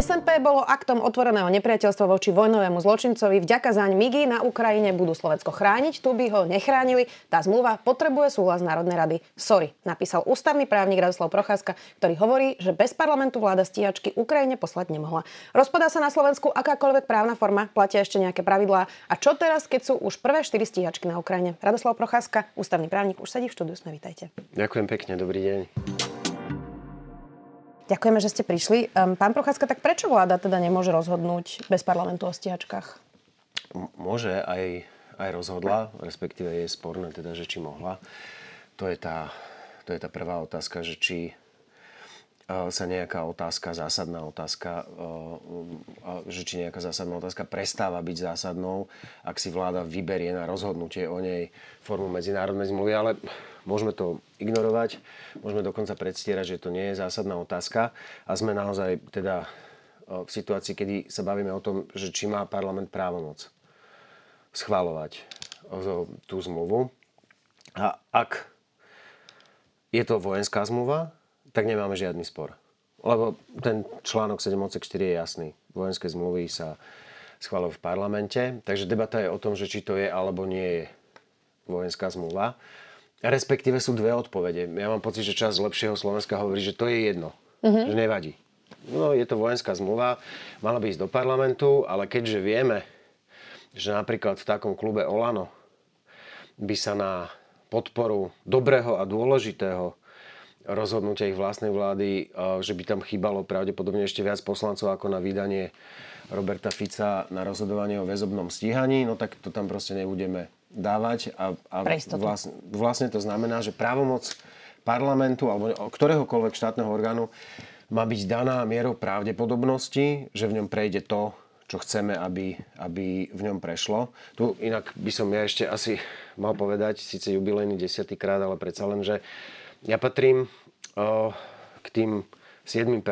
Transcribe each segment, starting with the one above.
SNP bolo aktom otvoreného nepriateľstva voči vojnovému zločincovi. Vďaka zaň MIGI na Ukrajine budú Slovensko chrániť, tu by ho nechránili. Tá zmluva potrebuje súhlas Národnej rady. Sorry, napísal ústavný právnik Radoslav Procházka, ktorý hovorí, že bez parlamentu vláda stíhačky Ukrajine poslať nemohla. Rozpadá sa na Slovensku akákoľvek právna forma, platia ešte nejaké pravidlá. A čo teraz, keď sú už prvé štyri stíhačky na Ukrajine? Radoslav Procházka, ústavný právnik, už sedí v štúdiu, sme vítajte. Ďakujem pekne, dobrý deň. Ďakujeme, že ste prišli. Pán Procházka, tak prečo vláda teda nemôže rozhodnúť bez parlamentu o stíhačkách? Môže, aj, aj rozhodla, respektíve je sporné teda, že či mohla. To je tá, to je tá prvá otázka, že či e, sa nejaká otázka, zásadná otázka, e, že či nejaká zásadná otázka prestáva byť zásadnou, ak si vláda vyberie na rozhodnutie o nej formu medzinárodnej zmluvy, ale Môžeme to ignorovať, môžeme dokonca predstierať, že to nie je zásadná otázka a sme naozaj teda v situácii, kedy sa bavíme o tom, že či má parlament právomoc schváľovať tú zmluvu. A ak je to vojenská zmluva, tak nemáme žiadny spor. Lebo ten článok 7 4 je jasný. Vojenské zmluvy sa schválujú v parlamente, takže debata je o tom, že či to je alebo nie je vojenská zmluva. Respektíve sú dve odpovede. Ja mám pocit, že čas lepšieho Slovenska hovorí, že to je jedno. Uh-huh. Že nevadí. No, je to vojenská zmluva, mala by ísť do parlamentu, ale keďže vieme, že napríklad v takom klube Olano by sa na podporu dobrého a dôležitého rozhodnutia ich vlastnej vlády, že by tam chýbalo pravdepodobne ešte viac poslancov ako na vydanie Roberta Fica na rozhodovanie o väzobnom stíhaní, no tak to tam proste nebudeme dávať a, a vlastne, vlastne to znamená, že právomoc parlamentu alebo ktoréhokoľvek štátneho orgánu má byť daná mierou pravdepodobnosti, že v ňom prejde to, čo chceme, aby, aby v ňom prešlo. Tu inak by som ja ešte asi mal povedať, síce jubilejný desiatýkrát, ale predsa len, že ja patrím o, k tým 7%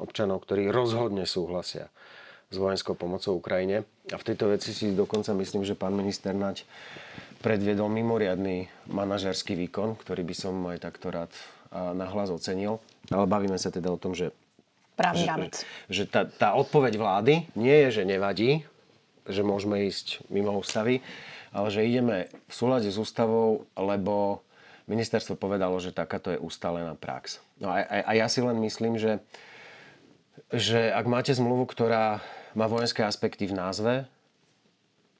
občanov, ktorí rozhodne súhlasia s vojenskou pomocou Ukrajine. A v tejto veci si dokonca myslím, že pán minister Naď predviedol mimoriadný manažerský výkon, ktorý by som aj takto rád nahlas ocenil. Ale bavíme sa teda o tom, že, Právny že, že tá, tá odpoveď vlády nie je, že nevadí, že môžeme ísť mimo ústavy, ale že ideme v súlade s ústavou, lebo ministerstvo povedalo, že takáto je ustálená prax. No a, a, a ja si len myslím, že, že ak máte zmluvu, ktorá má vojenské aspekty v názve,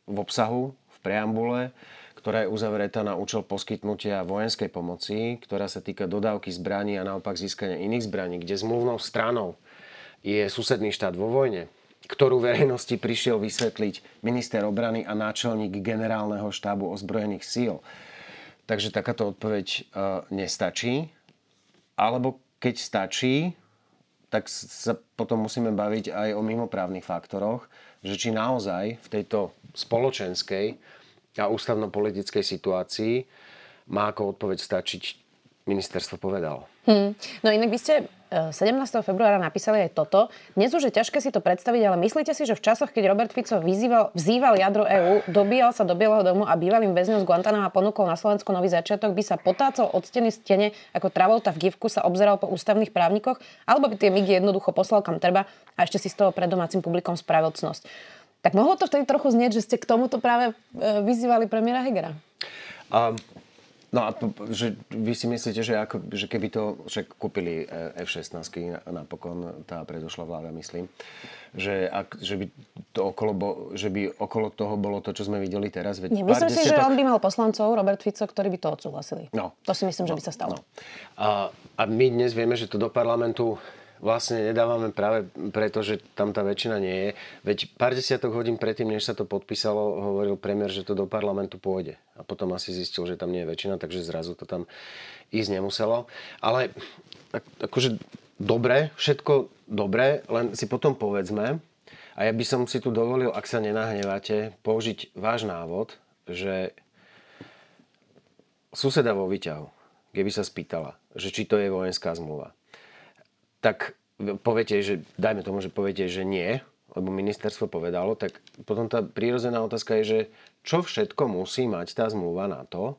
v obsahu, v preambule, ktorá je uzavretá na účel poskytnutia vojenskej pomoci, ktorá sa týka dodávky zbraní a naopak získania iných zbraní, kde zmluvnou stranou je susedný štát vo vojne, ktorú verejnosti prišiel vysvetliť minister obrany a náčelník generálneho štábu ozbrojených síl. Takže takáto odpoveď e, nestačí. Alebo keď stačí, tak sa potom musíme baviť aj o mimoprávnych faktoroch, že či naozaj v tejto spoločenskej a ústavnopolitickej situácii má ako odpoveď stačiť ministerstvo povedalo. Hmm. No inak vy ste 17. E, februára napísali aj toto. Dnes už je ťažké si to predstaviť, ale myslíte si, že v časoch, keď Robert Fico vyzýval, vzýval jadro EÚ, dobíjal sa do Bieleho domu a bývalým väzňom z Guantanama ponúkol na Slovensku nový začiatok, by sa potácal od steny stene, ako Travolta v Givku sa obzeral po ústavných právnikoch, alebo by tie migy jednoducho poslal kam treba a ešte si z toho pred domácim publikom spravil cnosť. Tak mohlo to vtedy trochu znieť, že ste k tomuto práve e, vyzývali premiéra Hegera? Um, No a že vy si myslíte, že, ako, že keby to, že kúpili e, F-16 napokon, tá predošla vláda, myslím, že, ak, že, by to okolo, bo, že by okolo toho bolo to, čo sme videli teraz. Veď Nemyslím si, že on by mal poslancov, Robert Fico, ktorí by to odsúhlasili. No. To si myslím, že by sa stalo. No. A, a my dnes vieme, že to do parlamentu vlastne nedávame práve preto, že tam tá väčšina nie je. Veď pár desiatok hodín predtým, než sa to podpísalo, hovoril premiér, že to do parlamentu pôjde. A potom asi zistil, že tam nie je väčšina, takže zrazu to tam ísť nemuselo. Ale tak, akože dobre, všetko dobre, len si potom povedzme, a ja by som si tu dovolil, ak sa nenahnevate, použiť váš návod, že suseda vo výťahu, keby sa spýtala, že či to je vojenská zmluva, tak poviete, že dajme tomu, že poviete, že nie, lebo ministerstvo povedalo, tak potom tá prírodzená otázka je, že čo všetko musí mať tá zmluva na to,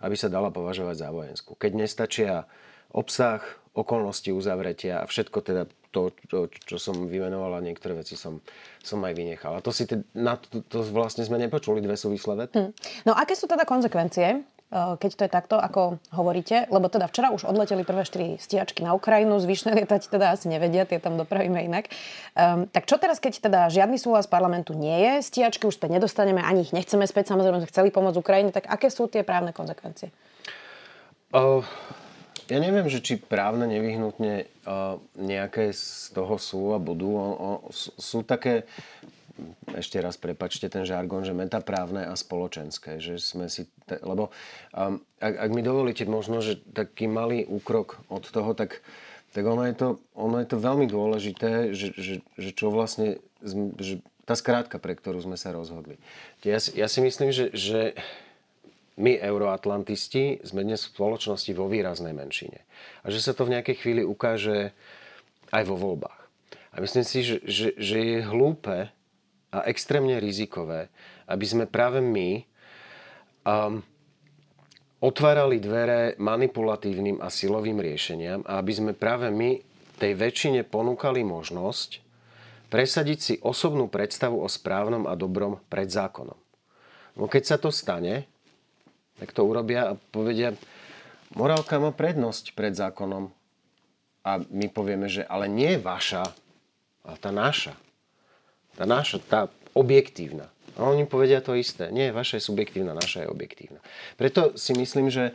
aby sa dala považovať za vojenskú. Keď nestačia obsah, okolnosti uzavretia a všetko teda to, to čo som vymenovala, niektoré veci som, som aj vynechala. To, si te, na to, to vlastne sme nepočuli dve súvislé vety. Hmm. No aké sú teda konsekvencie keď to je takto, ako hovoríte, lebo teda včera už odleteli prvé štyri stíhačky na Ukrajinu, zvyšné lietať teda asi nevedia, tie tam dopravíme inak. Um, tak čo teraz, keď teda žiadny súhlas parlamentu nie je, stíhačky už späť nedostaneme, ani ich nechceme späť, samozrejme sme chceli pomôcť Ukrajine, tak aké sú tie právne konsekvencie? Uh, ja neviem, že či právne nevyhnutne uh, nejaké z toho sú a budú. O, o, sú také ešte raz prepačte ten žargon, že metaprávne a spoločenské. Že sme si, lebo um, ak, ak mi dovolíte možno, že taký malý úkrok od toho, tak, tak ono, je to, ono je to veľmi dôležité, že, že, že čo vlastne, že tá skrátka, pre ktorú sme sa rozhodli. Ja, ja si myslím, že, že my, euroatlantisti, sme dnes v spoločnosti vo výraznej menšine. A že sa to v nejakej chvíli ukáže aj vo voľbách. A myslím si, že, že, že je hlúpe a extrémne rizikové, aby sme práve my um, otvárali dvere manipulatívnym a silovým riešeniam a aby sme práve my tej väčšine ponúkali možnosť presadiť si osobnú predstavu o správnom a dobrom pred zákonom. No keď sa to stane, tak to urobia a povedia, morálka má prednosť pred zákonom. A my povieme, že ale nie vaša, ale tá naša. Tá naša, tá objektívna. A oni povedia to isté. Nie, vaša je subjektívna, naša je objektívna. Preto si myslím, že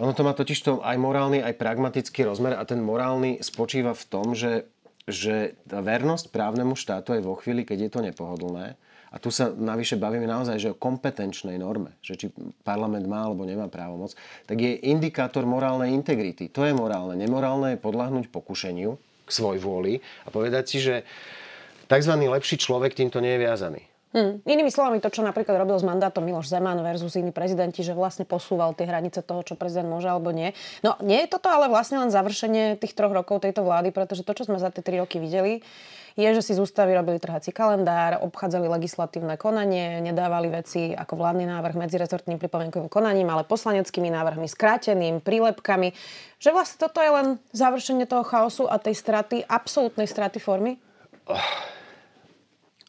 ono to má totiž to aj morálny, aj pragmatický rozmer a ten morálny spočíva v tom, že, že tá vernosť právnemu štátu je vo chvíli, keď je to nepohodlné, a tu sa navyše bavíme naozaj že o kompetenčnej norme, že či parlament má alebo nemá právomoc, tak je indikátor morálnej integrity. To je morálne. Nemorálne je podľahnúť pokušeniu k svoj vôli a povedať si, že tzv. lepší človek týmto nie je viazaný. Hmm. Inými slovami, to, čo napríklad robil s mandátom Miloš Zeman versus iní prezidenti, že vlastne posúval tie hranice toho, čo prezident môže alebo nie. No nie je toto ale vlastne len završenie tých troch rokov tejto vlády, pretože to, čo sme za tie tri roky videli, je, že si z ústavy robili trhací kalendár, obchádzali legislatívne konanie, nedávali veci ako vládny návrh medzirezortným pripomienkovým konaním, ale poslaneckými návrhmi skráteným, prílepkami. Že vlastne toto je len završenie toho chaosu a tej straty, absolútnej straty formy? Oh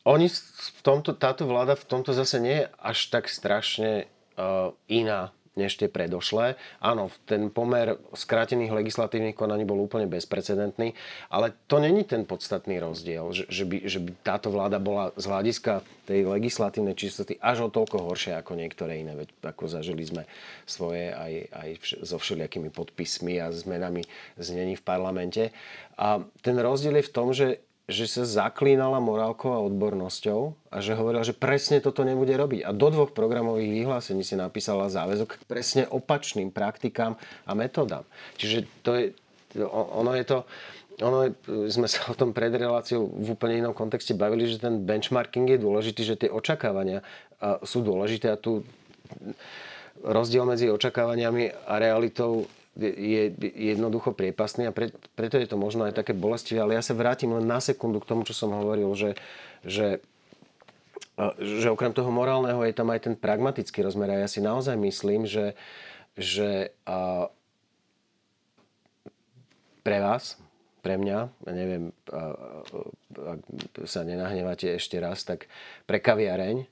oni v tomto, táto vláda v tomto zase nie je až tak strašne uh, iná než tie predošlé. Áno, ten pomer skrátených legislatívnych konaní bol úplne bezprecedentný, ale to není ten podstatný rozdiel, že, že, by, že by táto vláda bola z hľadiska tej legislatívnej čistoty až o toľko horšia ako niektoré iné, veď ako zažili sme svoje aj, aj vš- so všelijakými podpismi a zmenami znení v parlamente. A ten rozdiel je v tom, že že sa zaklínala morálkou a odbornosťou a že hovorila, že presne toto nebude robiť. A do dvoch programových vyhlásení si napísala záväzok presne opačným praktikám a metodám. Čiže to je, ono je to, ono sme sa o tom pred reláciou v úplne inom kontexte bavili, že ten benchmarking je dôležitý, že tie očakávania sú dôležité a tu rozdiel medzi očakávaniami a realitou je jednoducho priepasný a pre, preto je to možno aj také bolestivé. Ale ja sa vrátim len na sekundu k tomu, čo som hovoril, že, že, že okrem toho morálneho je tam aj ten pragmatický rozmer. A ja si naozaj myslím, že, že a, pre vás, pre mňa, ja neviem, ak sa nenahnevate ešte raz, tak pre kaviareň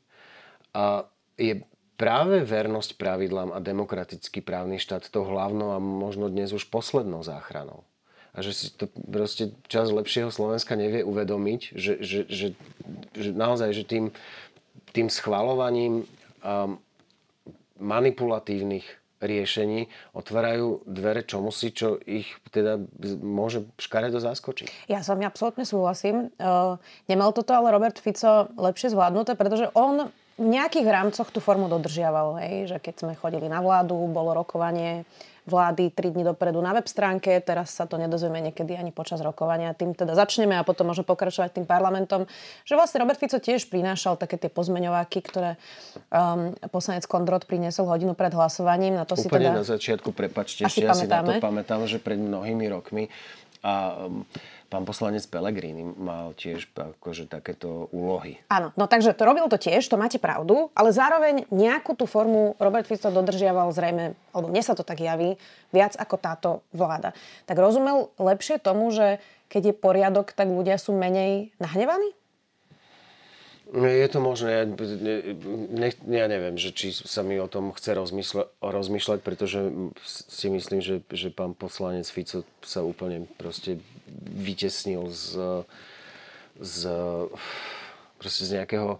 a je práve vernosť pravidlám a demokratický právny štát to hlavnou a možno dnes už poslednou záchranou. A že si to proste čas lepšieho Slovenska nevie uvedomiť, že, že, že, že naozaj, že tým, tým schvalovaním um, manipulatívnych riešení otvárajú dvere čomusi, čo ich teda môže škaredo zaskočiť. Ja s vami absolútne súhlasím. Uh, nemal toto ale Robert Fico lepšie zvládnuté, pretože on v nejakých rámcoch tú formu dodržiaval, hej, že keď sme chodili na vládu, bolo rokovanie vlády 3 dní dopredu na web stránke, teraz sa to nedozvieme niekedy ani počas rokovania. Tým teda začneme a potom môžeme pokračovať tým parlamentom. Že vlastne Robert Fico tiež prinášal také tie pozmeňováky, ktoré um, poslanec Kondrot priniesol hodinu pred hlasovaním. Na to Úplne si teda... na začiatku, prepačte, ešte ja si na to pamätám, že pred mnohými rokmi a um, pán poslanec Pellegrini mal tiež akože takéto úlohy. Áno, no takže to robil to tiež, to máte pravdu, ale zároveň nejakú tú formu Robert Fico dodržiaval zrejme, alebo mne sa to tak javí, viac ako táto vláda. Tak rozumel lepšie tomu, že keď je poriadok, tak ľudia sú menej nahnevaní? Je to možné, ja, ne, ja neviem, že či sa mi o tom chce rozmýšľať, rozmýšľať pretože si myslím, že, že pán poslanec Fico sa úplne proste vytesnil z, z, proste z nejakého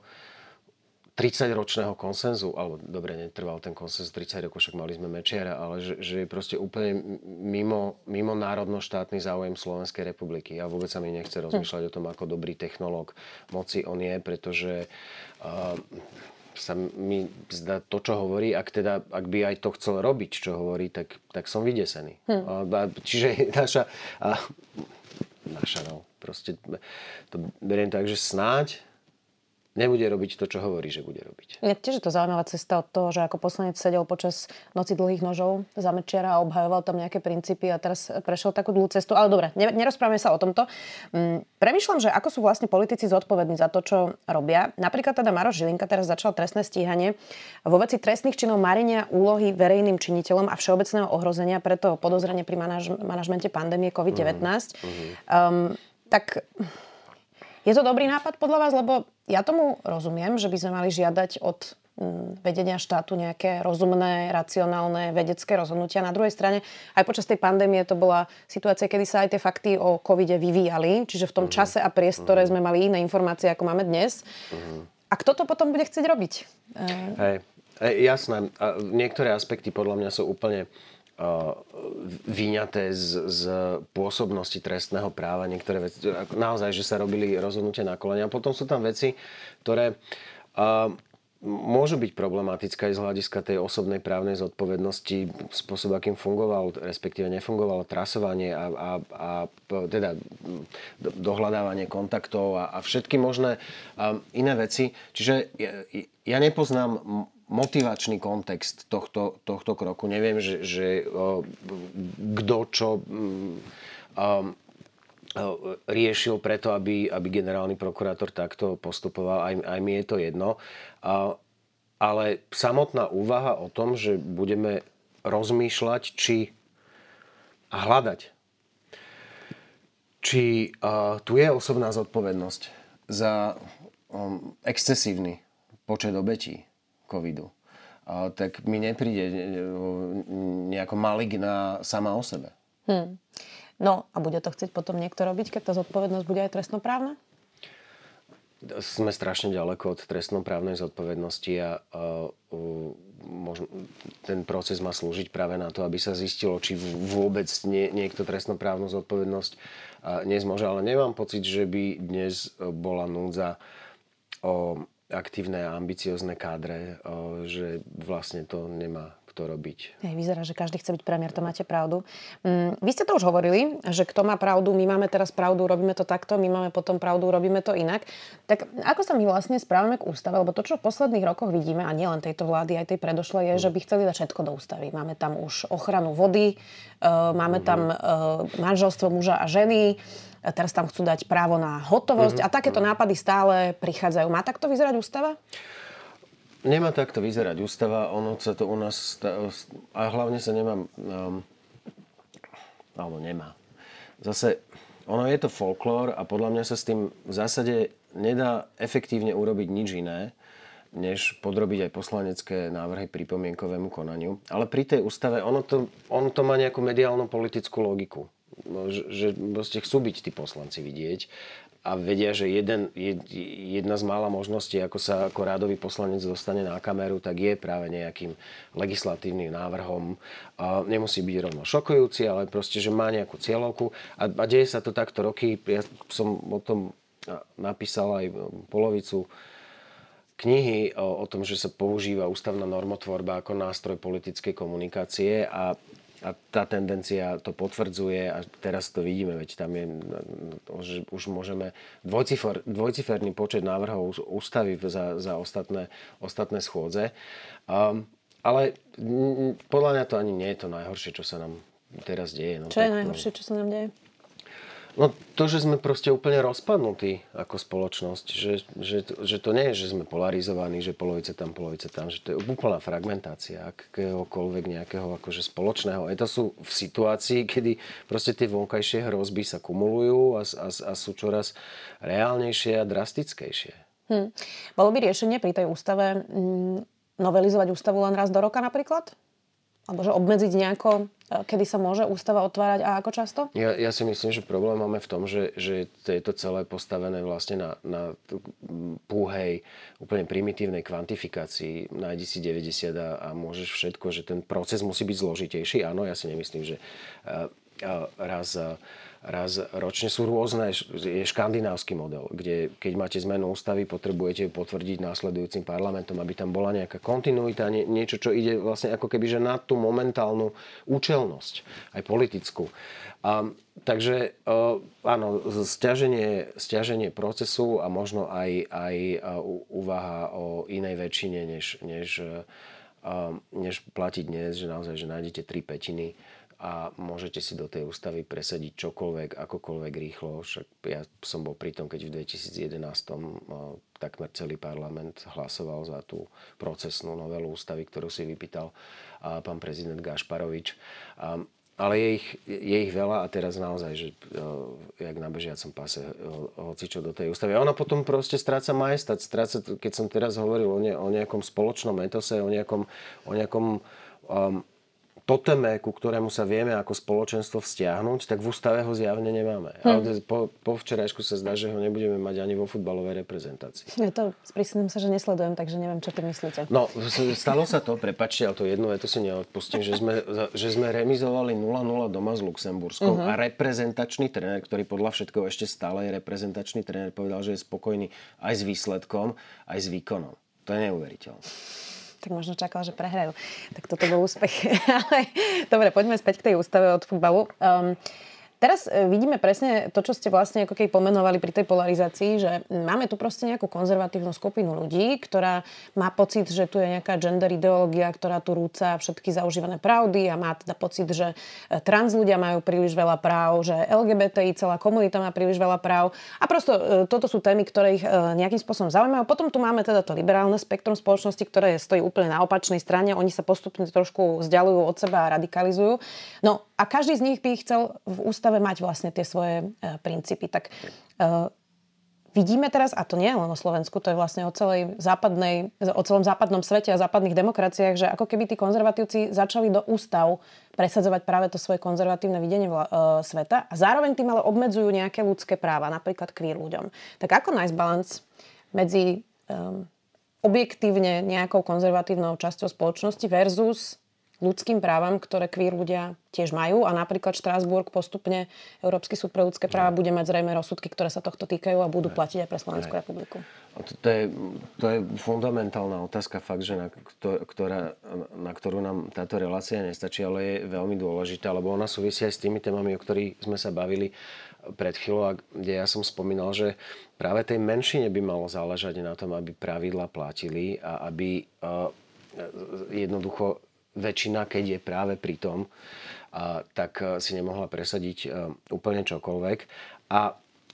30-ročného konsenzu, alebo dobre, netrval ten konsenz 30 rokov, však mali sme Mečiara, ale že, že je proste úplne mimo, mimo národno-štátny záujem Slovenskej republiky. Ja vôbec sa mi nechce rozmýšľať hm. o tom, ako dobrý technológ moci on je, pretože uh, sa mi zdá to, čo hovorí, ak, teda, ak by aj to chcel robiť, čo hovorí, tak, tak som vydesený. Hm. Čiže naša... A, naša, no, proste to beriem tak, že snáď nebude robiť to, čo hovorí, že bude robiť. Je tiež to zaujímavá cesta od toho, že ako poslanec sedel počas noci dlhých nožov za Mečiara a obhajoval tam nejaké princípy a teraz prešiel takú dlhú cestu. Ale dobre, nerozprávame sa o tomto. Mm, premýšľam, že ako sú vlastne politici zodpovední za to, čo robia. Napríklad teda Maroš Žilinka teraz začal trestné stíhanie vo veci trestných činov marenia úlohy verejným činiteľom a všeobecného ohrozenia preto podozrenie pri manaž- manažmente pandémie COVID-19. Mm-hmm. Um, tak je to dobrý nápad podľa vás? Lebo ja tomu rozumiem, že by sme mali žiadať od mm, vedenia štátu nejaké rozumné, racionálne vedecké rozhodnutia. Na druhej strane, aj počas tej pandémie to bola situácia, kedy sa aj tie fakty o covide vyvíjali, čiže v tom uh-huh. čase a priestore uh-huh. sme mali iné informácie, ako máme dnes. Uh-huh. A kto to potom bude chcieť robiť? Hej, Hej jasné. A niektoré aspekty podľa mňa sú úplne vyňaté z, z pôsobnosti trestného práva. Niektoré veci, naozaj, že sa robili rozhodnutia na kolene. A potom sú tam veci, ktoré uh, môžu byť problematické aj z hľadiska tej osobnej právnej zodpovednosti, spôsob, akým fungoval, respektíve nefungovalo trasovanie a, a, a teda dohľadávanie kontaktov a, a všetky možné a iné veci. Čiže ja, ja nepoznám motivačný kontext tohto, tohto kroku. Neviem, že, že kto čo um, riešil preto, aby, aby generálny prokurátor takto postupoval. Aj, aj mi je to jedno. Ale samotná úvaha o tom, že budeme rozmýšľať, či a hľadať, či uh, tu je osobná zodpovednosť za um, excesívny počet obetí covidu, tak mi nepríde e, nejako maligná sama o sebe. Hmm. No a bude to chcieť potom niekto robiť, keď tá zodpovednosť bude aj trestnoprávna? Sme strašne ďaleko od trestnoprávnej zodpovednosti a, a možno, ten proces má slúžiť práve na to, aby sa zistilo, či vôbec nie, niekto trestnoprávnu zodpovednosť nezmôže. Ale nemám pocit, že by dnes bola núdza o aktívne a ambiciozne kádre, že vlastne to nemá kto robiť. Hej, vyzerá, že každý chce byť premiér, to máte pravdu. Mm, vy ste to už hovorili, že kto má pravdu, my máme teraz pravdu, robíme to takto, my máme potom pravdu, robíme to inak. Tak ako sa my vlastne správame k ústave? Lebo to, čo v posledných rokoch vidíme, a nielen tejto vlády, aj tej predošlej, je, mm. že by chceli dať všetko do ústavy. Máme tam už ochranu vody, máme tam mm. manželstvo muža a ženy, teraz tam chcú dať právo na hotovosť mm-hmm. a takéto nápady stále prichádzajú. Má takto vyzerať ústava? Nemá takto vyzerať ústava, ono sa to u nás, a hlavne sa nemám, um, alebo nemá. Zase, ono je to folklór a podľa mňa sa s tým v zásade nedá efektívne urobiť nič iné, než podrobiť aj poslanecké návrhy pripomienkovému konaniu. Ale pri tej ústave, ono to, ono to má nejakú mediálno-politickú logiku. Že proste chcú byť tí poslanci vidieť a vedia, že jeden, jedna z mála možností, ako sa ako rádový poslanec dostane na kameru, tak je práve nejakým legislatívnym návrhom. A nemusí byť rovno šokujúci, ale proste, že má nejakú cieľovku. A, a deje sa to takto roky. Ja som o tom napísal aj polovicu knihy o, o tom, že sa používa ústavná normotvorba ako nástroj politickej komunikácie a a tá tendencia to potvrdzuje a teraz to vidíme, veď tam je, že už môžeme dvojcifer, dvojciferný počet návrhov ústavy za, za ostatné, ostatné schôdze. Um, ale podľa mňa to ani nie je to najhoršie, čo sa nám teraz deje. No, čo tak, je najhoršie, čo sa nám deje? No to, že sme proste úplne rozpadnutí ako spoločnosť, že, že, že to nie je, že sme polarizovaní, že polovice tam, polovice tam, že to je úplná fragmentácia akéhokoľvek nejakého akože spoločného etosu v situácii, kedy proste tie vonkajšie hrozby sa kumulujú a, a, a sú čoraz reálnejšie a drastickejšie. Hm. Bolo by riešenie pri tej ústave mm, novelizovať ústavu len raz do roka napríklad? Alebo že obmedziť nejako, e, kedy sa môže ústava otvárať a ako často? Ja, ja si myslím, že problém máme v tom, že, že je to celé postavené vlastne na, na púhej, úplne primitívnej kvantifikácii. Nájdi si 90 a, a môžeš všetko, že ten proces musí byť zložitejší. Áno, ja si nemyslím, že uh, uh, raz... Uh, raz ročne. Sú rôzne, je škandinávsky model, kde keď máte zmenu ústavy, potrebujete ju potvrdiť následujúcim parlamentom, aby tam bola nejaká kontinuita, nie, niečo, čo ide vlastne ako keby že na tú momentálnu účelnosť, aj politickú. A, takže uh, áno, stiaženie, stiaženie procesu a možno aj, aj úvaha o inej väčšine, než, než, uh, než platiť dnes, že naozaj, že nájdete tri petiny a môžete si do tej ústavy presadiť čokoľvek, akokoľvek rýchlo. Však ja som bol pri tom, keď v 2011 takmer celý parlament hlasoval za tú procesnú novelu ústavy, ktorú si vypýtal pán prezident Gašparovič. Ale je ich, je ich veľa a teraz naozaj, že jak na bežiacom pase, hoci čo do tej ústavy. A ona potom proste stráca majestát, stráca, keď som teraz hovoril o, ne, o nejakom spoločnom etose, o nejakom, o nejakom um, toteme, ku ktorému sa vieme ako spoločenstvo vzťahnuť, tak v ústave ho zjavne nemáme. Hm. Ale po, po včerajšku sa zdá, že ho nebudeme mať ani vo futbalovej reprezentácii. Ja to prísnem sa, že nesledujem, takže neviem, čo ty myslíte. No, stalo sa to, prepačte, ale to jedno, ja to si neodpustím, že sme, že sme remizovali 0-0 doma s Luxemburskom uh-huh. a reprezentačný tréner, ktorý podľa všetkého ešte stále je reprezentačný tréner, povedal, že je spokojný aj s výsledkom, aj s výkonom. To je neuveriteľné tak možno čakal, že prehrajú. Tak toto bol úspech. Ale dobre, poďme späť k tej ústave od futbalu. Um, Teraz e, vidíme presne to, čo ste vlastne ako keby pomenovali pri tej polarizácii, že máme tu proste nejakú konzervatívnu skupinu ľudí, ktorá má pocit, že tu je nejaká gender ideológia, ktorá tu rúca všetky zaužívané pravdy a má teda pocit, že e, trans ľudia majú príliš veľa práv, že LGBTI celá komunita má príliš veľa práv a prosto e, toto sú témy, ktoré ich nejakým spôsobom zaujímajú. Potom tu máme teda to liberálne spektrum spoločnosti, ktoré stojí úplne na opačnej strane. Oni sa postupne trošku vzdialujú od seba a radikalizujú. No a každý z nich by chcel v ústave mať vlastne tie svoje e, princípy. Tak e, vidíme teraz, a to nie je len o Slovensku, to je vlastne o celej západnej, o celom západnom svete a západných demokraciách, že ako keby tí konzervatívci začali do ústav presadzovať práve to svoje konzervatívne videnie e, sveta a zároveň tým ale obmedzujú nejaké ľudské práva, napríklad queer ľuďom. Tak ako nájsť balans medzi um, objektívne nejakou konzervatívnou časťou spoločnosti versus ľudským právam, ktoré queer ľudia tiež majú. A napríklad Štrásburg postupne Európsky súd pre ľudské práva bude mať zrejme rozsudky, ktoré sa tohto týkajú a budú platiť aj pre Slovenskú republiku. To, to, je, to je fundamentálna otázka fakt, že na, ktorá, na ktorú nám táto relácia nestačí, ale je veľmi dôležitá, lebo ona súvisí aj s tými témami, o ktorých sme sa bavili pred chvíľou, kde ja som spomínal, že práve tej menšine by malo záležať na tom, aby pravidla platili a aby uh, jednoducho väčšina, keď je práve pri tom, tak e, si nemohla presadiť e, úplne čokoľvek. A,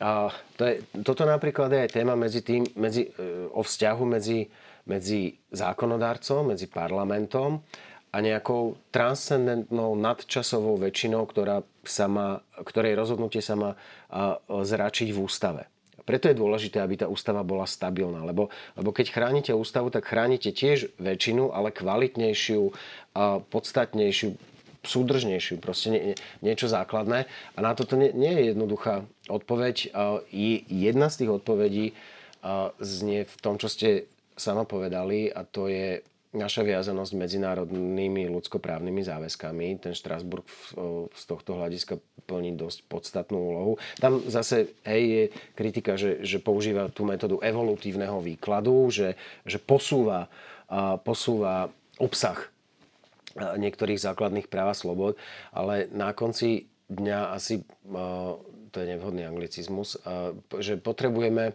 a to je, toto napríklad je aj téma medzi tým, medzi, e, o vzťahu medzi, medzi zákonodárcom, medzi parlamentom a nejakou transcendentnou nadčasovou väčšinou, ktorá sa má, ktorej rozhodnutie sa má zračiť v ústave. Preto je dôležité, aby tá ústava bola stabilná, lebo, lebo keď chránite ústavu, tak chránite tiež väčšinu, ale kvalitnejšiu, podstatnejšiu, súdržnejšiu, proste nie, niečo základné. A na toto nie, nie je jednoduchá odpoveď. Jedna z tých odpovedí znie v tom, čo ste sama povedali, a to je naša viazanosť medzinárodnými ľudskoprávnymi záväzkami. Ten Štrasburg z tohto hľadiska plní dosť podstatnú úlohu. Tam zase hej, je kritika, že, že používa tú metódu evolutívneho výkladu, že, že posúva, posúva obsah niektorých základných práv a slobod, ale na konci dňa asi, to je nevhodný anglicizmus, že potrebujeme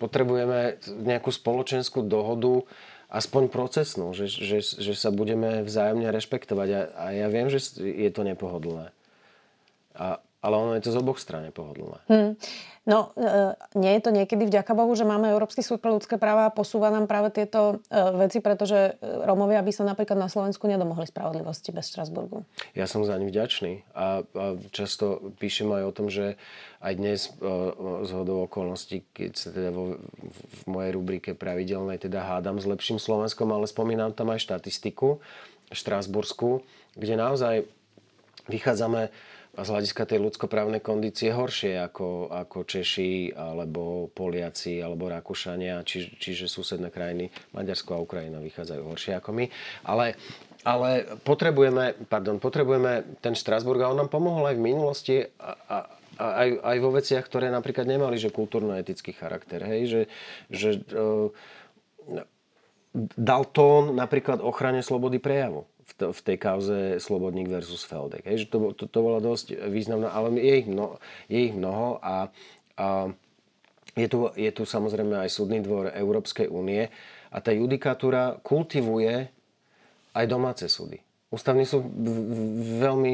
potrebujeme nejakú spoločenskú dohodu, aspoň procesnú, že, že, že sa budeme vzájomne rešpektovať. A, a ja viem, že je to nepohodlné. A, ale ono je to z oboch strane pohodlné. Hmm. No, e, nie je to niekedy vďaka Bohu, že máme Európsky súd pre ľudské práva a posúva nám práve tieto e, veci, pretože Romovia by sa napríklad na Slovensku nedomohli spravodlivosti bez Štrasburgu. Ja som za ne vďačný a, a často píšem aj o tom, že aj dnes e, z hodou okolností, keď sa teda vo, v mojej rubrike pravidelnej teda hádam s lepším Slovenskom, ale spomínam tam aj štatistiku štrásburskú, kde naozaj vychádzame z hľadiska tej ľudskoprávnej kondície horšie ako, ako Češi, alebo Poliaci, alebo Rakúšania, či, čiže susedné krajiny, Maďarsko a Ukrajina vychádzajú horšie ako my. Ale, ale potrebujeme, pardon, potrebujeme ten Štrasburg a on nám pomohol aj v minulosti a, a, aj, aj vo veciach, ktoré napríklad nemali že kultúrno-etický charakter. Hej? Že, že uh, dal tón napríklad ochrane slobody prejavu v, v tej kauze Slobodník versus Feldek. Hej, že to, to, to bola dosť významná, ale je ich, mno, je ich mnoho a, a je, tu, je tu samozrejme aj súdny dvor Európskej únie a tá judikatúra kultivuje aj domáce súdy. Ústavný súd veľmi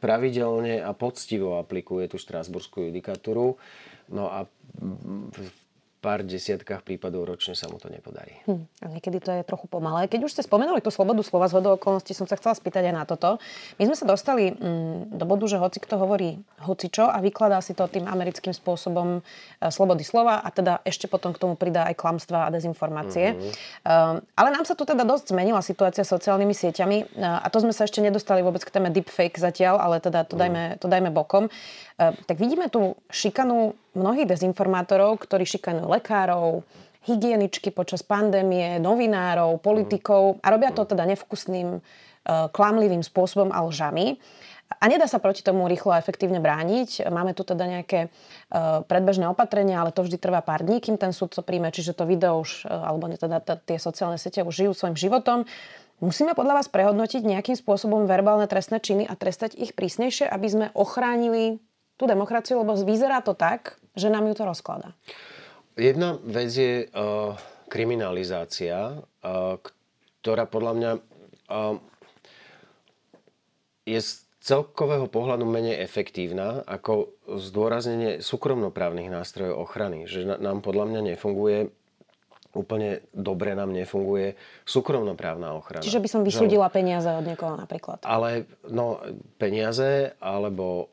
pravidelne a poctivo aplikuje tú štrásburskú judikatúru. No a pár desiatkách prípadov ročne sa mu to nepodarí. Hm, a niekedy to je trochu pomalé. Keď už ste spomenuli tú slobodu slova z hodou okolností, som sa chcela spýtať aj na toto. My sme sa dostali mm, do bodu, že hoci kto hovorí hocičo a vykladá si to tým americkým spôsobom e, slobody slova a teda ešte potom k tomu pridá aj klamstva a dezinformácie. Mm-hmm. E, ale nám sa tu teda dosť zmenila situácia sociálnymi sieťami e, a to sme sa ešte nedostali vôbec k téme deepfake zatiaľ, ale teda to, mm. dajme, to dajme bokom. E, tak vidíme tu šikanu mnohých dezinformátorov, ktorí šikanujú lekárov, hygieničky počas pandémie, novinárov, politikov a robia to teda nevkusným, e, klamlivým spôsobom a lžami. A nedá sa proti tomu rýchlo a efektívne brániť. Máme tu teda nejaké uh, predbežné opatrenia, ale to vždy trvá pár dní, kým ten súd to príjme, čiže to video už, uh, alebo teda tie sociálne siete už žijú svojim životom. Musíme podľa vás prehodnotiť nejakým spôsobom verbálne trestné činy a trestať ich prísnejšie, aby sme ochránili tú demokraciu, lebo vyzerá to tak, že nám ju to rozklada. Jedna vec je uh, kriminalizácia, uh, ktorá podľa mňa uh, je z celkového pohľadu menej efektívna ako zdôraznenie súkromnoprávnych nástrojov ochrany. Že nám podľa mňa nefunguje úplne dobre nám nefunguje súkromnoprávna ochrana. Čiže by som vysúdila že... peniaze od niekoho napríklad. Ale no, peniaze alebo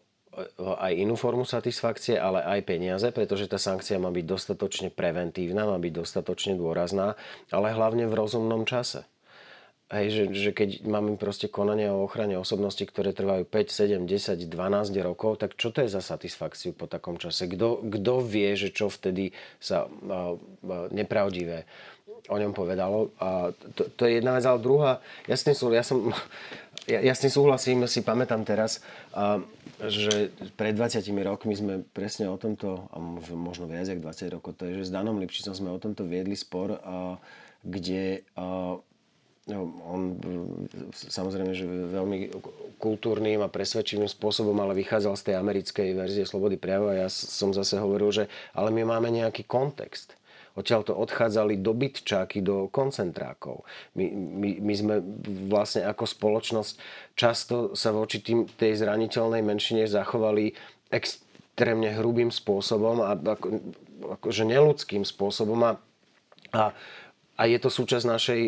aj inú formu satisfakcie, ale aj peniaze, pretože tá sankcia má byť dostatočne preventívna, má byť dostatočne dôrazná, ale hlavne v rozumnom čase. Hej, že, že keď máme proste konanie o ochrane osobnosti, ktoré trvajú 5, 7, 10, 12 rokov, tak čo to je za satisfakciu po takom čase? Kto, vie, že čo vtedy sa uh, uh, nepravdivé o ňom povedalo? A to, to je jedna vec, ale druhá, ja s tým, ja som, ja, ja s tým súhlasím, si pamätám teraz, uh, že pred 20 rokmi sme presne o tomto, a možno viac ako 20 rokov, to je, že s Danom Lipšicom sme o tomto viedli spor, kde no, on samozrejme, že veľmi kultúrnym a presvedčivým spôsobom, ale vychádzal z tej americkej verzie slobody prejavu a ja som zase hovoril, že ale my máme nejaký kontext to odchádzali do bytčáky, do koncentrákov. My, my, my sme vlastne ako spoločnosť často sa voči tým, tej zraniteľnej menšine zachovali extrémne hrubým spôsobom a ako, akože neludským spôsobom a, a, a je to súčasť našej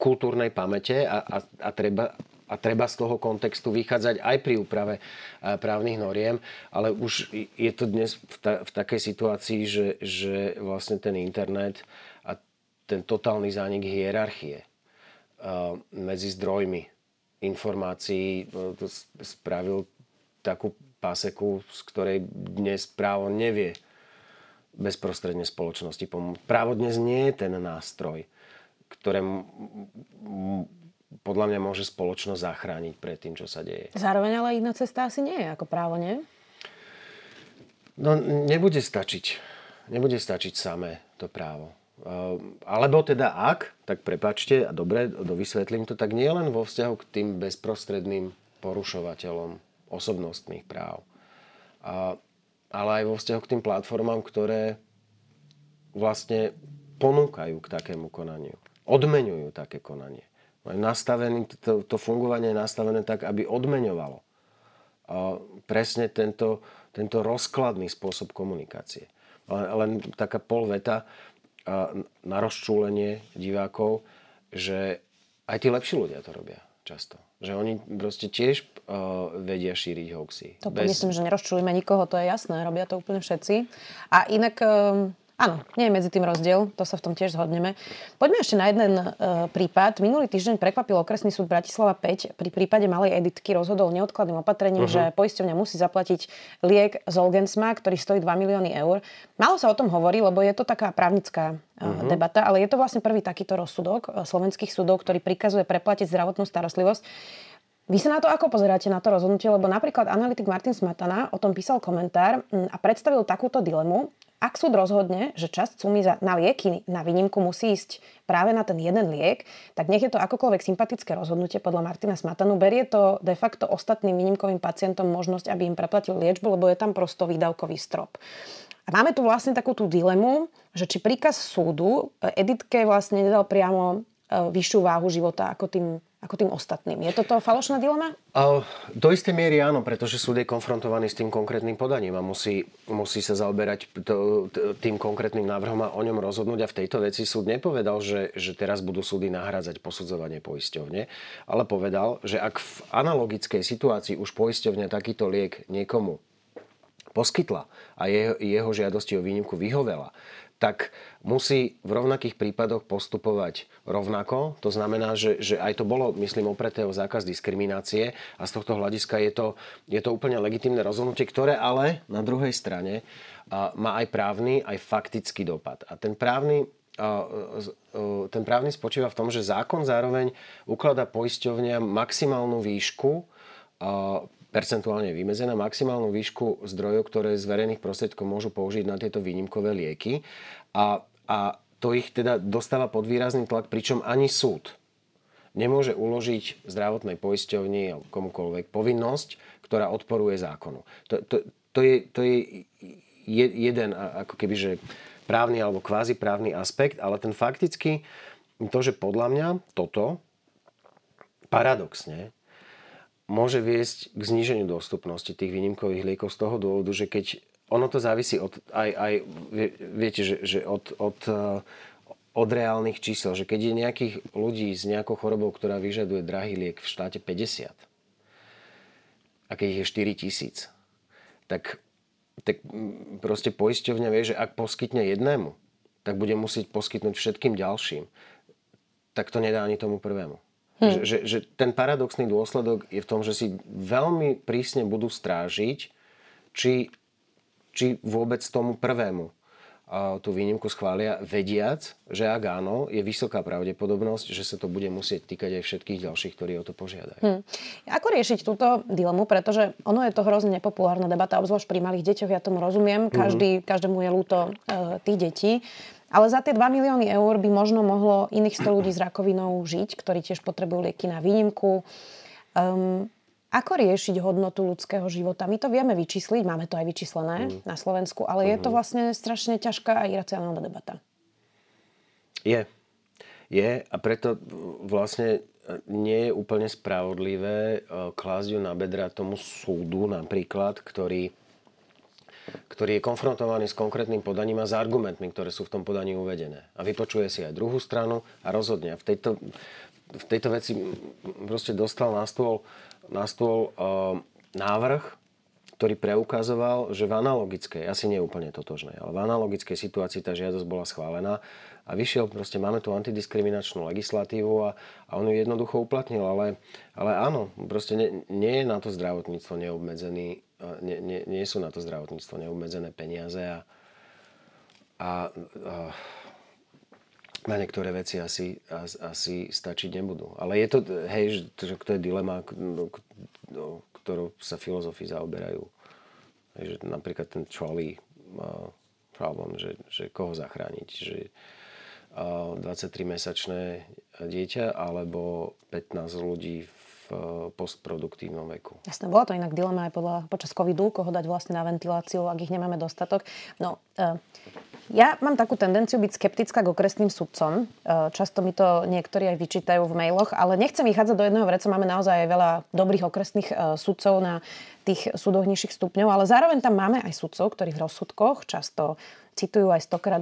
kultúrnej pamäte a, a, a treba a treba z toho kontextu vychádzať aj pri úprave právnych noriem, ale už je to dnes v, ta, v takej situácii, že, že vlastne ten internet a ten totálny zánik hierarchie medzi zdrojmi informácií to spravil takú paseku, z ktorej dnes právo nevie bezprostredne spoločnosti pomôcť. Právo dnes nie je ten nástroj, ktoré podľa mňa môže spoločnosť zachrániť pred tým, čo sa deje. Zároveň ale iná cesta asi nie je ako právo, nie? No nebude stačiť. Nebude stačiť samé to právo. Ehm, alebo teda ak, tak prepačte a dobre, dovysvetlím to, tak nie len vo vzťahu k tým bezprostredným porušovateľom osobnostných práv, ale aj vo vzťahu k tým platformám, ktoré vlastne ponúkajú k takému konaniu. Odmenujú také konanie nastavený, to, to fungovanie je nastavené tak, aby odmeňovalo presne tento, tento rozkladný spôsob komunikácie. Len, len taká polveta na rozčúlenie divákov, že aj tí lepší ľudia to robia často. Že oni proste tiež uh, vedia šíriť hoaxy. To Bez... myslím, že nerozčulíme nikoho, to je jasné, robia to úplne všetci. A inak um, Áno, nie je medzi tým rozdiel, to sa v tom tiež zhodneme. Poďme ešte na jeden e, prípad. Minulý týždeň prekvapil okresný súd Bratislava 5. Pri prípade malej editky rozhodol neodkladným opatrením, uh-huh. že poisťovňa musí zaplatiť liek Zolgensma, ktorý stojí 2 milióny eur. Málo sa o tom hovorí, lebo je to taká právnická uh-huh. debata, ale je to vlastne prvý takýto rozsudok e, slovenských súdov, ktorý prikazuje preplatiť zdravotnú starostlivosť. Vy sa na to ako pozeráte na to rozhodnutie? Lebo napríklad analytik Martin Smatana o tom písal komentár a predstavil takúto dilemu. Ak súd rozhodne, že časť sumy na lieky na výnimku musí ísť práve na ten jeden liek, tak nech je to akokoľvek sympatické rozhodnutie podľa Martina Smatanu. Berie to de facto ostatným výnimkovým pacientom možnosť, aby im preplatil liečbu, lebo je tam prosto výdavkový strop. A máme tu vlastne takú tú dilemu, že či príkaz súdu Editke vlastne nedal priamo vyššiu váhu života ako tým ako tým ostatným. Je toto falošná dilema? Do istej miery áno, pretože súd je konfrontovaný s tým konkrétnym podaním a musí, musí sa zaoberať tým konkrétnym návrhom a o ňom rozhodnúť. A v tejto veci súd nepovedal, že, že teraz budú súdy nahrádzať posudzovanie poisťovne, ale povedal, že ak v analogickej situácii už poisťovňa takýto liek niekomu poskytla a jeho, jeho žiadosti o výnimku vyhovela, tak musí v rovnakých prípadoch postupovať rovnako. To znamená, že, že aj to bolo, myslím, opreté o zákaz diskriminácie a z tohto hľadiska je to, je to úplne legitimné rozhodnutie, ktoré ale na druhej strane má aj právny, aj faktický dopad. A ten právny ten právny spočíva v tom, že zákon zároveň ukladá poisťovňa maximálnu výšku percentuálne vymedzená maximálnu výšku zdrojov, ktoré z verejných prostriedkov môžu použiť na tieto výnimkové lieky. A, a to ich teda dostáva pod výrazný tlak, pričom ani súd nemôže uložiť zdravotnej poisťovni alebo komukoľvek povinnosť, ktorá odporuje zákonu. To, to, to, je, to je jeden ako keby, že právny alebo kvázi právny aspekt, ale ten fakticky, to, že podľa mňa toto paradoxne môže viesť k zníženiu dostupnosti tých výnimkových liekov z toho dôvodu, že keď ono to závisí od, aj, aj viete, že, že od, od, eh, od reálnych čísel, že keď je nejakých ľudí s nejakou chorobou, ktorá vyžaduje drahý liek v štáte 50 a keď ich je 4 tisíc, tak, tak proste poisťovňa vie, že ak poskytne jednému, tak bude musieť poskytnúť všetkým ďalším. Tak to nedá ani tomu prvému. Hmm. Že, že, že ten paradoxný dôsledok je v tom, že si veľmi prísne budú strážiť, či, či vôbec tomu prvému tú výnimku schvália, vediac, že ak áno, je vysoká pravdepodobnosť, že sa to bude musieť týkať aj všetkých ďalších, ktorí o to požiadajú. Hmm. Ako riešiť túto dilemu? Pretože ono je to hrozne nepopulárna debata, obzvlášť pri malých deťoch, ja tomu rozumiem. Každý, hmm. Každému je ľúto e, tých detí. Ale za tie 2 milióny eur by možno mohlo iných 100 ľudí s rakovinou žiť, ktorí tiež potrebujú lieky na výnimku. Um, ako riešiť hodnotu ľudského života? My to vieme vyčísliť, máme to aj vyčíslené mm. na Slovensku, ale mm. je to mhm. vlastne strašne ťažká a iracionálna debata. Je. Je a preto vlastne nie je úplne spravodlivé e, klásť ju na bedra tomu súdu napríklad, ktorý ktorý je konfrontovaný s konkrétnym podaním a s argumentmi, ktoré sú v tom podaní uvedené. A vypočuje si aj druhú stranu a rozhodne. V tejto, v tejto veci proste dostal na stôl, na stôl uh, návrh, ktorý preukazoval, že v analogickej, asi nie úplne totožnej, ale v analogickej situácii tá žiadosť bola schválená a vyšiel, proste máme tu antidiskriminačnú legislatívu a, a on ju jednoducho uplatnil, ale, ale áno, proste nie, nie je na to zdravotníctvo neobmedzený nie, nie, nie sú na to zdravotníctvo neobmedzené peniaze a, a, a na niektoré veci asi, asi stačiť nebudú. Ale je to, hej, že to je dilema, ktorou sa filozofi zaoberajú. Že napríklad ten trolley problém, že, že koho zachrániť. Že 23-mesačné dieťa alebo 15 ľudí v postproduktívnom veku. Jasné, bola to inak dilema aj podľa, počas covidu, koho dať vlastne na ventiláciu, ak ich nemáme dostatok. No, e, Ja mám takú tendenciu byť skeptická k okresným sudcom. E, často mi to niektorí aj vyčítajú v mailoch, ale nechcem vychádzať do jedného vreca. Máme naozaj aj veľa dobrých okresných e, sudcov na tých súdoch nižších stupňov, ale zároveň tam máme aj sudcov, ktorí v rozsudkoch často citujú aj stokrát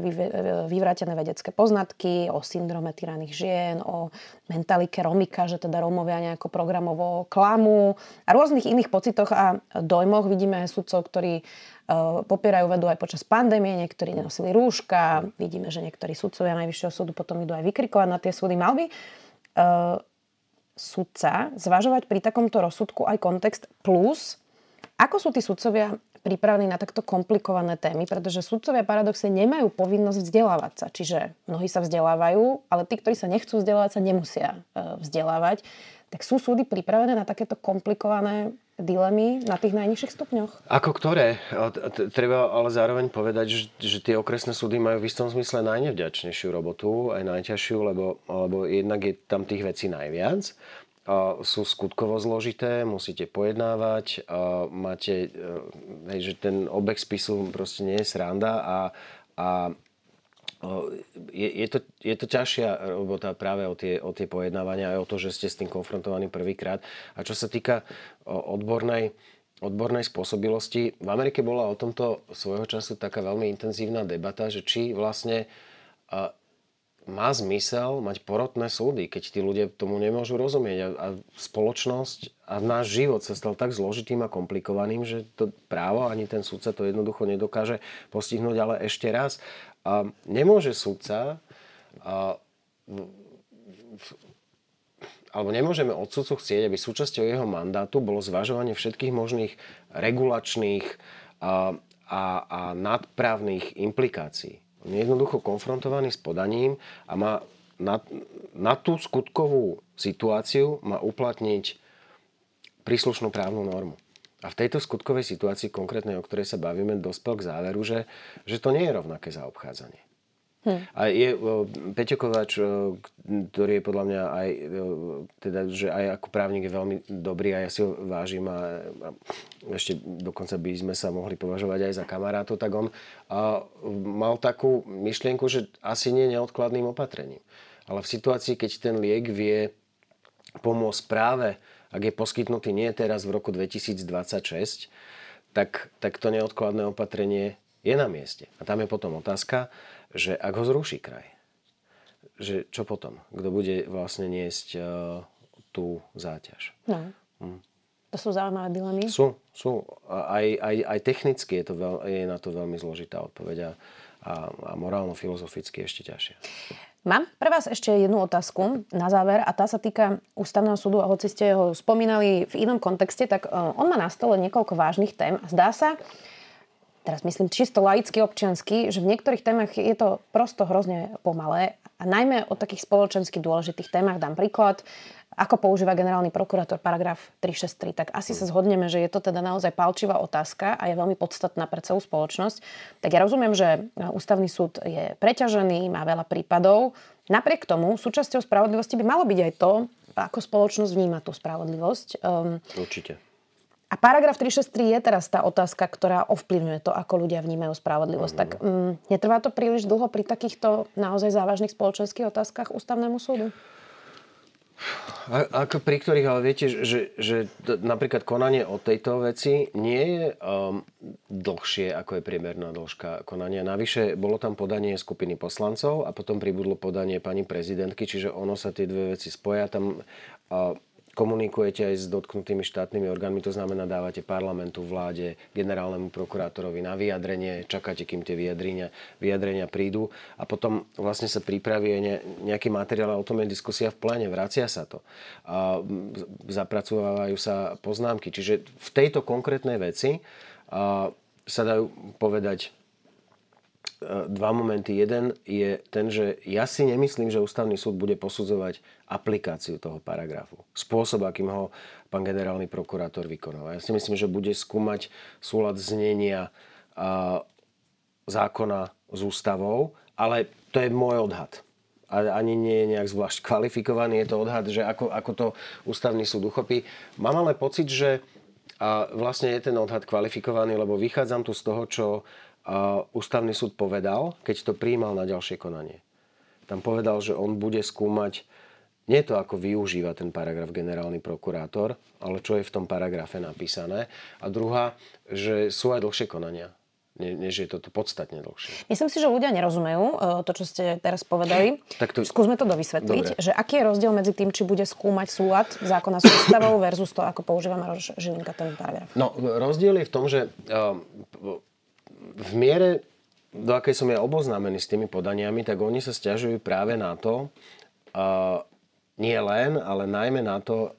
vyvrátené vedecké poznatky o syndrome tyraných žien, o mentalike Romika, že teda Romovia nejako programovo klamu a rôznych iných pocitoch a dojmoch. Vidíme aj sudcov, ktorí Eh, popierajú vedu aj počas pandémie, niektorí nenosili rúška, vidíme, že niektorí sudcovia Najvyššieho súdu potom idú aj vykrikovať na tie súdy. Mal by uh, sudca zvažovať pri takomto rozsudku aj kontext plus, ako sú tí sudcovia pripravení na takto komplikované témy, pretože sudcovia paradoxne nemajú povinnosť vzdelávať sa. Čiže mnohí sa vzdelávajú, ale tí, ktorí sa nechcú vzdelávať, sa nemusia uh, vzdelávať. Tak sú súdy pripravené na takéto komplikované dilemy na tých najnižších stupňoch? Ako ktoré? Treba ale zároveň povedať, že, že tie okresné súdy majú v istom zmysle najnevďačnejšiu robotu, aj najťažšiu, lebo, lebo jednak je tam tých vecí najviac. Sú skutkovo zložité, musíte pojednávať, máte, e, hej, že ten obeh spisu proste nie je sranda a, a je, je, to, je to ťažšia robota práve o tie, o tie pojednávania aj o to, že ste s tým konfrontovaní prvýkrát. A čo sa týka odbornej, odbornej spôsobilosti, v Amerike bola o tomto svojho času taká veľmi intenzívna debata, že či vlastne má zmysel mať porotné súdy, keď tí ľudia tomu nemôžu rozumieť. A, a spoločnosť a náš život sa stal tak zložitým a komplikovaným, že to právo ani ten súdca to jednoducho nedokáže postihnúť, ale ešte raz. A nemôže sudca a, alebo nemôžeme od sudcu chcieť, aby súčasťou jeho mandátu bolo zvažovanie všetkých možných regulačných a, a, a nadprávnych implikácií. Je jednoducho konfrontovaný s podaním a má na, na tú skutkovú situáciu má uplatniť príslušnú právnu normu. A v tejto skutkovej situácii konkrétnej, o ktorej sa bavíme, dospel k záveru, že, že to nie je rovnaké zaobchádzanie. Hm. A je Peťo Kováč, ktorý je podľa mňa aj, teda, že aj ako právnik je veľmi dobrý a ja si ho vážim a, a ešte dokonca by sme sa mohli považovať aj za kamarátov, tak on a, mal takú myšlienku, že asi nie neodkladným opatrením. Ale v situácii, keď ten liek vie pomôcť práve ak je poskytnutý nie teraz v roku 2026, tak, tak to neodkladné opatrenie je na mieste. A tam je potom otázka, že ak ho zruší kraj, že čo potom? Kto bude vlastne niesť uh, tú záťaž? No. Hm. To sú zaujímavé dilemy? Sú, sú. Aj, aj, aj technicky je, to veľ, je na to veľmi zložitá odpoveď a, a, a morálno-filozoficky ešte ťažšie. Mám pre vás ešte jednu otázku na záver a tá sa týka ústavného súdu a hoci ste ho spomínali v inom kontexte, tak e, on má na stole niekoľko vážnych tém a zdá sa, teraz myslím čisto laicky občiansky, že v niektorých témach je to prosto hrozne pomalé a najmä o takých spoločensky dôležitých témach dám príklad ako používa generálny prokurátor paragraf 363, tak asi sa zhodneme, že je to teda naozaj palčivá otázka a je veľmi podstatná pre celú spoločnosť. Tak ja rozumiem, že ústavný súd je preťažený, má veľa prípadov. Napriek tomu súčasťou spravodlivosti by malo byť aj to, ako spoločnosť vníma tú spravodlivosť. Um, Určite. A paragraf 363 je teraz tá otázka, ktorá ovplyvňuje to, ako ľudia vnímajú spravodlivosť. Mm. Tak um, netrvá to príliš dlho pri takýchto naozaj závažných spoločenských otázkach ústavnému súdu? A, ako pri ktorých, ale viete, že, že t- napríklad konanie o tejto veci nie je um, dlhšie, ako je priemerná dĺžka konania. Navyše bolo tam podanie skupiny poslancov a potom pribudlo podanie pani prezidentky, čiže ono sa tie dve veci spoja. Tam uh, komunikujete aj s dotknutými štátnymi orgánmi, to znamená dávate parlamentu, vláde, generálnemu prokurátorovi na vyjadrenie, čakáte, kým tie vyjadrenia, vyjadrenia prídu a potom vlastne sa pripraví nejaký materiál a o tom je diskusia v pléne, vracia sa to. A zapracovávajú sa poznámky. Čiže v tejto konkrétnej veci a, sa dajú povedať dva momenty. Jeden je ten, že ja si nemyslím, že ústavný súd bude posudzovať aplikáciu toho paragrafu. Spôsob, akým ho pán generálny prokurátor vykonáva. Ja si myslím, že bude skúmať súlad znenia a, zákona s ústavou, ale to je môj odhad. A ani nie je nejak zvlášť kvalifikovaný. Je to odhad, že ako, ako to ústavný súd uchopí. Mám ale pocit, že a vlastne je ten odhad kvalifikovaný, lebo vychádzam tu z toho, čo ústavný súd povedal, keď to prijímal na ďalšie konanie. Tam povedal, že on bude skúmať nie to, ako využíva ten paragraf generálny prokurátor, ale čo je v tom paragrafe napísané. A druhá, že sú aj dlhšie konania než je toto podstatne dlhšie. Myslím si, že ľudia nerozumejú e, to, čo ste teraz povedali. Tak to... Skúsme to dovysvetliť, Dobre. že aký je rozdiel medzi tým, či bude skúmať súlad zákona s ústavou versus to, ako používa Maroš Žilinka ten paragraf. No, rozdiel je v tom, že e, v miere, do akej som ja oboznámený s tými podaniami, tak oni sa stiažujú práve na to, nie len, ale najmä na to,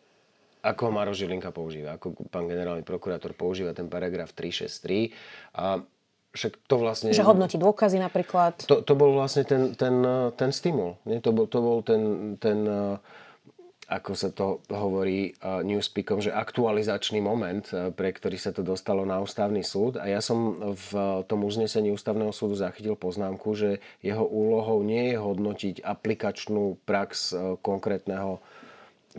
ako Maro Žilinka používa, ako pán generálny prokurátor používa ten paragraf 363. A však to vlastne... Že hodnotí dôkazy napríklad. To, to bol vlastne ten, ten, ten stimul. Nie? To, bol, to bol ten, ten, ako sa to hovorí newspeakom, že aktualizačný moment, pre ktorý sa to dostalo na ústavný súd. A ja som v tom uznesení ústavného súdu zachytil poznámku, že jeho úlohou nie je hodnotiť aplikačnú prax konkrétneho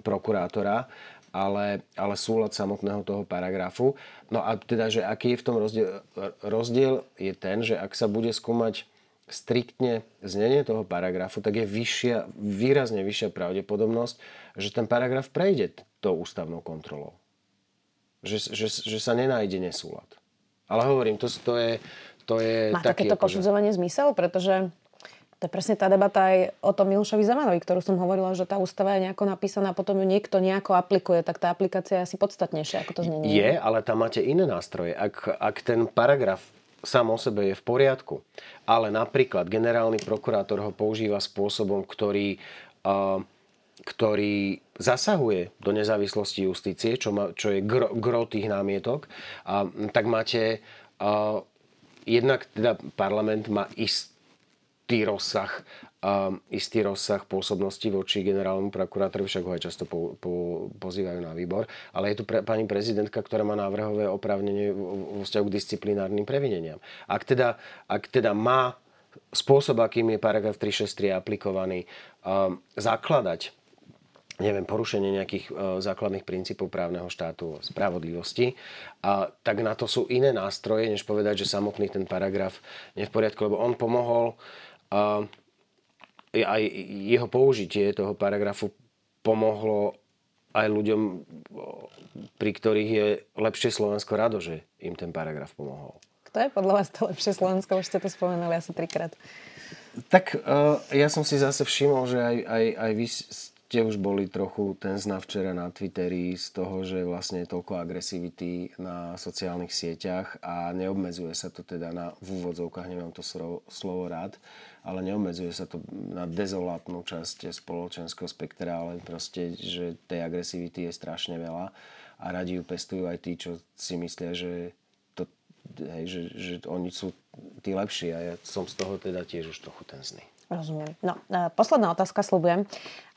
prokurátora, ale, ale súlad samotného toho paragrafu. No a teda, že aký je v tom rozdiel? Rozdiel je ten, že ak sa bude skúmať striktne znenie toho paragrafu, tak je vyššia, výrazne vyššia pravdepodobnosť, že ten paragraf prejde tou ústavnou kontrolou. Že, že, že sa nenájde nesúlad. Ale hovorím, to, to je, to je Má taký, takéto akože... posudzovanie zmysel? Pretože to je presne tá debata aj o tom Milošovi Zemanovi, ktorú som hovorila, že tá ústava je nejako napísaná potom ju niekto nejako aplikuje, tak tá aplikácia je asi podstatnejšia ako to znenie. Je, ale tam máte iné nástroje. Ak, ak ten paragraf sám o sebe je v poriadku, ale napríklad generálny prokurátor ho používa spôsobom, ktorý, uh, ktorý zasahuje do nezávislosti justície, čo, má, čo je gro, gro tých námietok, uh, tak máte uh, jednak teda parlament má ist, istý rozsah, um, istý rozsah pôsobnosti voči generálnemu prokurátorovi, však ho aj často po, po, pozývajú na výbor. Ale je tu pre, pani prezidentka, ktorá má návrhové oprávnenie vo vzťahu k disciplinárnym previneniam. Ak teda, ak teda má spôsob, akým je paragraf 363 aplikovaný, um, zakladať neviem, porušenie nejakých e, základných princípov právneho štátu, spravodlivosti, a, tak na to sú iné nástroje, než povedať, že samotný ten paragraf je v poriadku, lebo on pomohol a aj jeho použitie toho paragrafu pomohlo aj ľuďom, pri ktorých je lepšie Slovensko rado, že im ten paragraf pomohol. Kto je podľa vás to lepšie Slovensko? Už ste to spomenuli asi trikrát. Tak uh, ja som si zase všimol, že aj, aj, aj vy ste už boli trochu ten zna včera na Twitteri z toho, že vlastne je toľko agresivity na sociálnych sieťach a neobmedzuje sa to teda na, v úvodzovkách, nemám to slovo, rád, ale neobmedzuje sa to na dezolátnu časť spoločenského spektra, ale proste, že tej agresivity je strašne veľa a radi ju pestujú aj tí, čo si myslia, že, hej, že, že oni sú tí lepší a ja som z toho teda tiež už trochu ten zný. Rozumiem. No, posledná otázka, slubujem.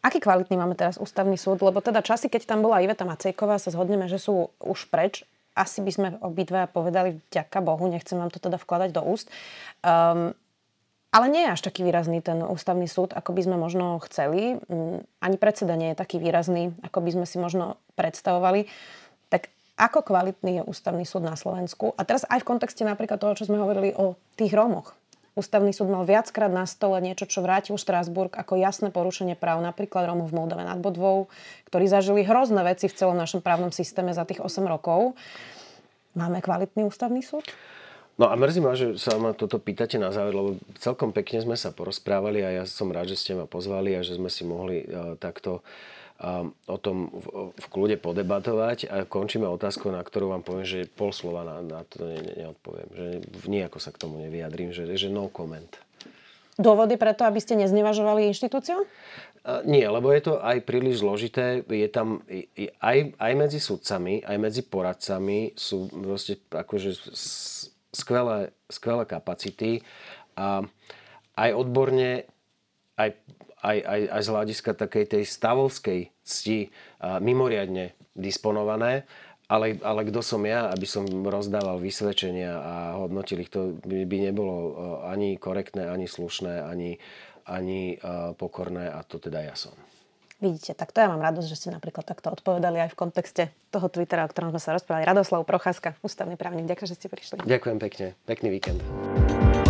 Aký kvalitný máme teraz ústavný súd? Lebo teda časy, keď tam bola Iveta Macejková, sa zhodneme, že sú už preč. Asi by sme obidva povedali vďaka Bohu, nechcem vám to teda vkladať do úst. Um, ale nie je až taký výrazný ten ústavný súd, ako by sme možno chceli. Mm, ani predseda nie je taký výrazný, ako by sme si možno predstavovali. Tak ako kvalitný je ústavný súd na Slovensku? A teraz aj v kontexte napríklad toho, čo sme hovorili o tých Rómoch. Ústavný súd mal viackrát na stole niečo, čo vrátil Štrásburg ako jasné porušenie práv napríklad Rómov v Moldave nad Bodvou, ktorí zažili hrozné veci v celom našom právnom systéme za tých 8 rokov. Máme kvalitný ústavný súd? No a mrzí ma, že sa ma toto pýtate na záver, lebo celkom pekne sme sa porozprávali a ja som rád, že ste ma pozvali a že sme si mohli uh, takto uh, o tom v, kľude podebatovať a končíme otázkou, na ktorú vám poviem, že pol slova na, na to ne, ne, neodpoviem. Že nejako sa k tomu nevyjadrím, že, že no comment. Dôvody preto, aby ste neznevažovali inštitúciu? Nie, lebo je to aj príliš zložité. Je tam aj, aj medzi sudcami, aj medzi poradcami sú proste akože skvelé, skvelé kapacity a aj odborne, aj, aj, aj, aj z hľadiska takej tej stavovskej cti mimoriadne disponované, ale, ale kto som ja, aby som rozdával vysvedčenia a hodnotil ich, to by, by nebolo ani korektné, ani slušné, ani, ani pokorné a to teda ja som. Vidíte, tak to ja mám radosť, že ste napríklad takto odpovedali aj v kontexte toho Twittera, o ktorom sme sa rozprávali. Radoslav Procházka, ústavný právnik. Ďakujem, že ste prišli. Ďakujem pekne. Pekný víkend.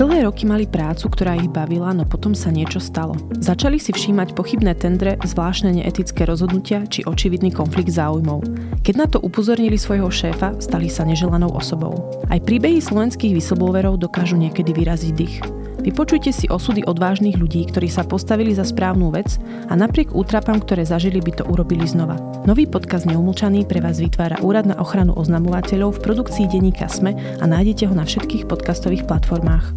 Dlhé roky mali prácu, ktorá ich bavila, no potom sa niečo stalo. Začali si všímať pochybné tendre, zvláštne neetické rozhodnutia či očividný konflikt záujmov. Keď na to upozornili svojho šéfa, stali sa neželanou osobou. Aj príbehy slovenských whistleblowerov dokážu niekedy vyraziť dých. Vypočujte si osudy odvážnych ľudí, ktorí sa postavili za správnu vec a napriek útrapám, ktoré zažili, by to urobili znova. Nový podcast Neumlčaný pre vás vytvára Úrad na ochranu oznamovateľov v produkcii denníka SME a nájdete ho na všetkých podcastových platformách.